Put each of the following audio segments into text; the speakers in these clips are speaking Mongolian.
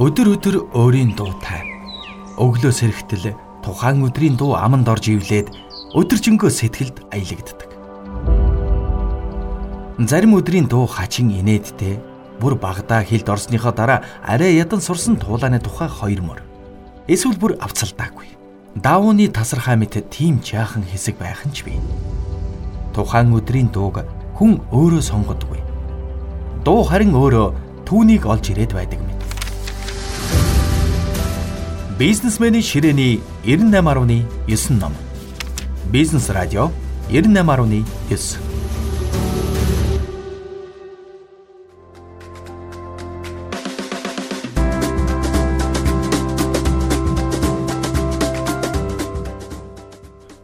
Өдөр өдөр өөрийн дуутай. Өглөө сэрэгтэл тухайн өдрийн дуу аманд орж ивлээд өдөржингөө сэтгэлд аялагддаг. Зарим өдрийн дуу хачин инээдтэй бүр багада хилд орсныхоо дараа арай ядан сурсан туулааны тухай хоёр мөр. Эсвэл бүр авцалдаагүй. Даавууны тасархай мэт тийм жаахан хэсэг байх нь ч бий. Тухайн өдрийн дууг хүн өөрөө сонгодгүй. Дуу харин өөрөө түүнийг олж ирээд байдаг мэт. Бизнесменийн ширээний 98.9 ном. Бизнес радио 98.9.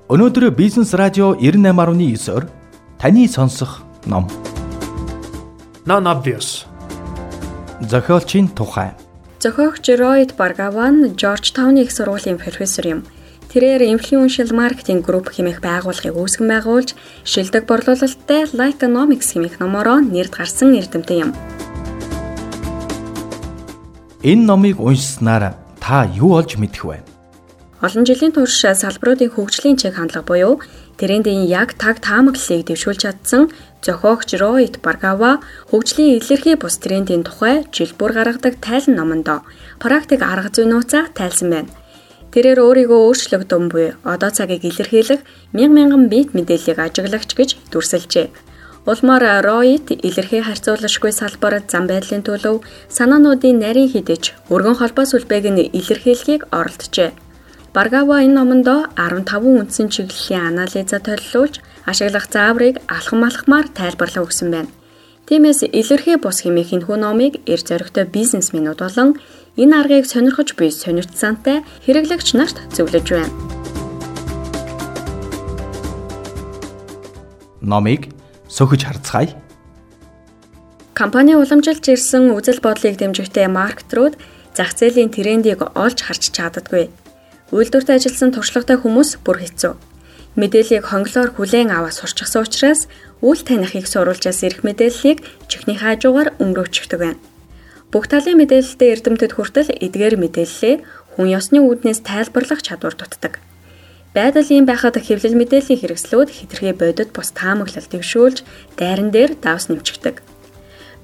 Өнөөдөр Бизнес радио 98.9-оор таны сонсох ном. Non obvious. Зохиолчийн тухай Зохиогч Ройд Баргаван Жоржтауны их сургуулийн профессор юм. Тэрээр Influential Marketing Group хэмээх байгууллагыг үүсгэн байгуулж, шилдэг борлуулалттай Likeonomics хэмээх номороо нэрд гарсан эрдэмтэн юм. Энэ номыг уншсанаар та юу олж мэдэх вэ? Олон жилийн турш салбаруудын хөгжлийн чиг хандлага буюу трендийн яг таг таамаглалыг дэвшүүлж чадсан зохиогч Роид Баргава хөгжлийн илэрхий бус трендийн тухай жил бүр гаргадаг тайлан номонд практик арга зүй нууцаа тайлсан байна. Тэрээр өөрийгөө өөрчлөгдөн буй одоо цагийг илэрхийлэх мянган мянган бит мэдээллийг ажиглагч гэж дүрсэлжээ. Улмаар Роид илэрхий харьцуулашгүй салбарт зам байдлын төлөв санаануудын нарийн хідэж өргөн холбоо сүлбээг нь илэрхийлэхийг оролджээ. Баргава энэ номонд 15 үндсэн чиглэлийн анализа толилуулж ашиглах зааврыг алхам алхмаар тайлбарлан өгсөн байна. Тиймээс илэрхий бус хэмээх энэ хүн номыг эр зоригтой бизнесмэнүүд болон энэ аргыг сонирхож буй сонирхцаантай хэрэглэгч нарт зөвлөж байна. Номыг сөхөж харцгаая. Компани уламжилж ирсэн үзэл бодлыг дэмжихтэй маркетрууд зах зээлийн трендийг олж харж чаддаггүй Үйлдвэрт ажилласан туршлагатай хүмүүс бүр хэцүү. Мэдээллийг хонглоор хүлээн аваа сурчсан учраас үйл таних их сурвалжаас ирэх мэдээллийг чихний хаажуугаар өнгөрөөчихдөг байна. Бүх талын мэдээлэлтэй эрдэмтэд хүртэл эдгээр мэдээллээ хүн ёсны үүднээс тайлбарлах чадвар дутдаг. Байдал ийм байхад хэвлэл мэдээллийн хэрэгслүүд хитрхи бодит бус таамаглал дэвшүүлж дайран дээр давс нэмчихдэг.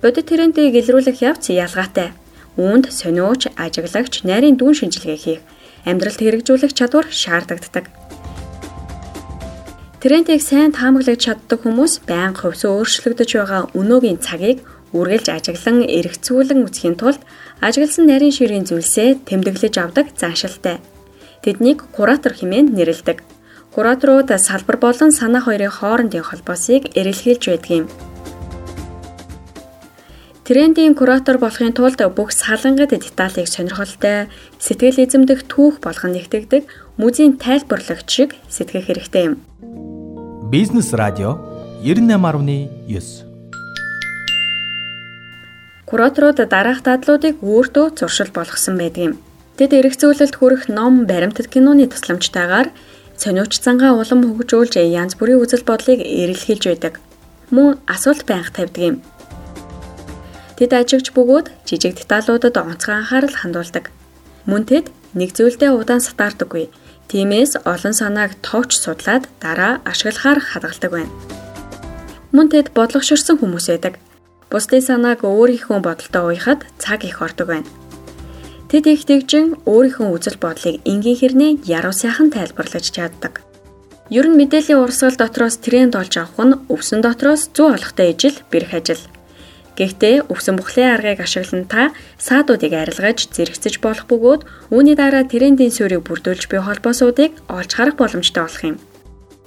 Бодит трендийг илрүүлэх явц ялгаатай. Үүнд сониуч, ажиглагч, нарийн дүүн шинжилгээ хийх амьдралд хэрэгжүүлэх чадвар шаардагддаг. Трендийг сайн таамаглаж чаддаг хүмүүс байнга хувьсаа өөрчлөгдөж байгаа өнөөгийн цагийг үргэлж ажиглан эргэцүүлэн үзхийн тулд ажигласан нарийн ширийн зүйлсээ тэмдэглэж авдаг заншилтай. Тэднийг куратор хэмээн нэрлэдэг. Кураторууд салбар болон санаа хоёрын хоорондын холбоосыг эрэлхийлж байдаг юм. Трендийн куратор болохын тулд бүх салангад деталийг сонирхолтой, сэтгэл эзэмдэх түүх болгон нэгтгэдэг музейн тайлбарлагч шиг сэтгэх хэрэгтэй юм. Бизнес радио 98.9 Кураторууд дараах дадлуудыг өөртөө зуршил болгосон байдаг юм. Тэд эргцүүлэлт хүрэх ном, баримтат киноны тусламжтайгаар сониуч цангаа улам хөгжүүлж янз бүрийн үзэл бодлыг эрэлхийлж байдаг. Мөн асуулт байнга тавьдаг юм. Тэд ажигч бөгөөд жижиг деталуудад онцгой анхаарал хандуулдаг. Мөн тэд нэг зүйлдээ удаан сатаардаггүй. Тиймээс олон санааг товч судлаад дараа ашиглахаар хадгалдаг байна. Мөн тэд бодлогоширсан хүмүүс байдаг. Бусдын санааг өөрийнхөө бодолтой уяхад цаг их ордог байна. Тэд их тэгжин өөрийнхөө үзэл бодлыг энгийн хэрнээ яруу сайхан тайлбарлаж чаддаг. Ер нь мэдээллийн урсгал дотроос тренд олж авах нь өвсөн дотроос зүү олохтой ижил бэрх ажил. Гэхдээ өвсөн бухлын аргыг ашиглан та саадуудыг арилгаж зэрэгцэж болох бөгөөд үүний дараа трендийн суурийг бүрдүүлж буй холбоосуудыг олж харах боломжтой болох юм.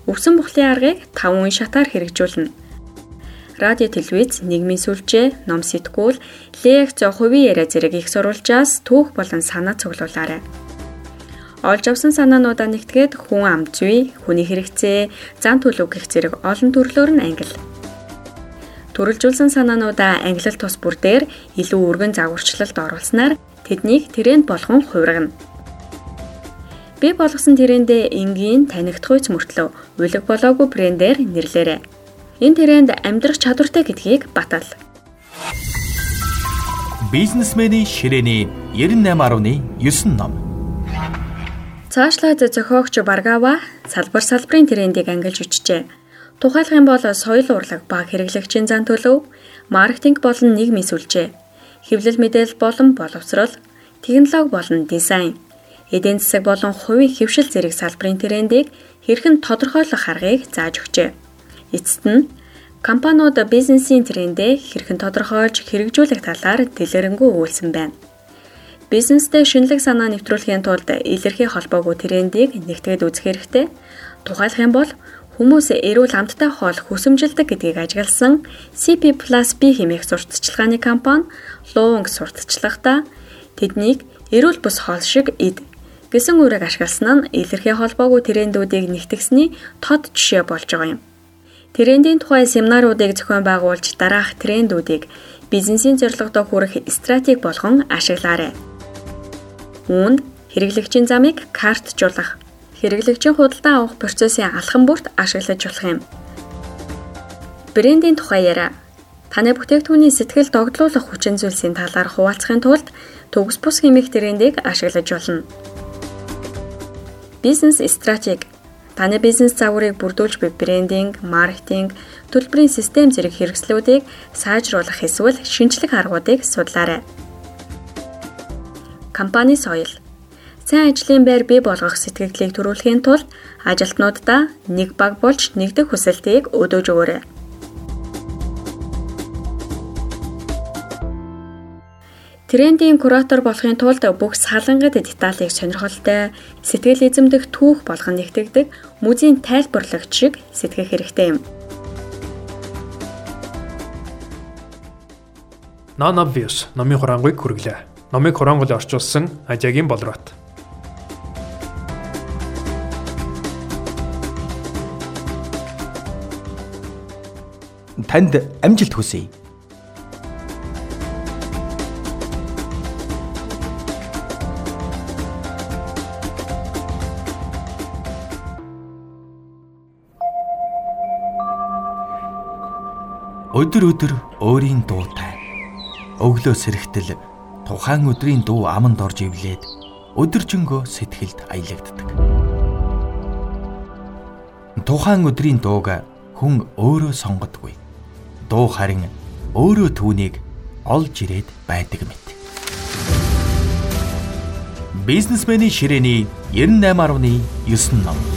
Өвсөн бухлын аргыг 5 үе шатаар хэрэгжүүлнэ. Радио, телевиз, нийгмийн сүлжээ, ном сэтгүүл, лекц, хувийн яриа зэрэг их сурвалжаас түүх болон санаа цуглуулаарай. Олж авсан санаануудаа нэгтгээд хүн ам зүй, хүний хэрэгцээ, зан төлөв гэх зэрэг олон төрлөөр нь ангил Төрөлжүүлсэн санаануудаа ангилал тус бүр дээр илүү өргөн загварчлалд оруулснаар тэднийг тренд болгон хувиргана. Би болгосон трендээ энгийн танигдахуйц мөртлөө улиг болоогүй брендээр нэрлээрэй. Энэ тренд амьдрах чадвартай гэдгийг батал. Бизнесменийн ширээний 98.9 ном. Цаашлаад зохиогч Баргава салбар салбарын трендийг ангилж бичжээ. Тухайлх юм бол соёл урлаг ба хэрэглэгчийн зан төлөв, маркетинг болон нийгмийн сүлжээ, хэвлэл мэдээлэл болон боловсрол, технологи болон дизайн, эдийн засаг болон хувийн хэвшил зэрэг салбарын трендийг хэрхэн тодорхойлох аргыг зааж өгчээ. Эцэст нь Компаниуд бизнесийн трендээ хэрхэн тодорхойлж хэрэгжүүлэх талаар дэлгэрэнгүй өгүүлсэн байна. Бизнестэй шинэлэг санаа нэвтрүүлэхийн тулд илэрхий холбоогүй трендийг нэгтгэж үзэх хэрэгтэй. Тухайлх юм бол хүмүүс эрүүл амттай хоол хүсэмжилдэг гэдгийг ажигласан CP+B хэмээх сурталчилгааны компани Long сурталчлагта тэднийг эрүүл бус хоол шиг ид гэсэн үгийг ашигласан нь илэрхий холбоогүй трендүүдийг нэгтгэсний тод жишээ болж байгаа юм. Трендийн тухай семинаруудыг зохион байгуулж дараах трендүүдийг бизнесийн зорилгодоо хүрэх стратеги болгон ашиглаарай. Үүнд хэрэглэгчийн замыг карттжуулах, хэрэглэгчийн худалдаа авах процессын алхам бүрт ашиглаж болох юм. Брендийн тухай яриа. Таны бүтээгдэхүүний сэтгэл догдлуулах хүчин зүйлсийн талаар хуваалцахын тулд төгс бус хэмээх трендийг ашиглаж болно. Бизнес стратеги Таны бизнес загварыг бүрдүүлж буй брендинг, маркетинг, төлбөрийн систем зэрэг хэрэгслүүдийг сайжруулах эсвэл шинжлэх аргуудыг судлаарай. Компани соёл Сайн ажлын байр бий болгох сэтгэлдлийг төрүүлэхийн тулд ажилтнуудаа нэг баг болж нэгдэх хүсэлтийг өдөөж өгөөрэй. Трендийн куратор болохын тулд бүх салангад деталийг сонирхолтой, сэтгэл эзэмдэх түүх болгон нэгтгэдэг музейн тайлбарлагч шиг сэтгэх хэрэгтэй юм. Non obvious номын хурангуйг хүргэлээ. Номыг хурангуул орчуулсан Ажагийн Болрот. Танд амжилт хүсье. Өдөр өдөр өөрийн дуутай. Өглөө сэрэгтэл тухайн өдрийн дуу аманд орж ивлээд өдөржингөө сэтгэлд аялагддаг. Тухайн өдрийн дууг хүн өөрөө сонгодгүй. Дуу харин өөрөө түүнийг олж ирээд байдаг мэт. Бизнесменийн ширээний 98.9 ном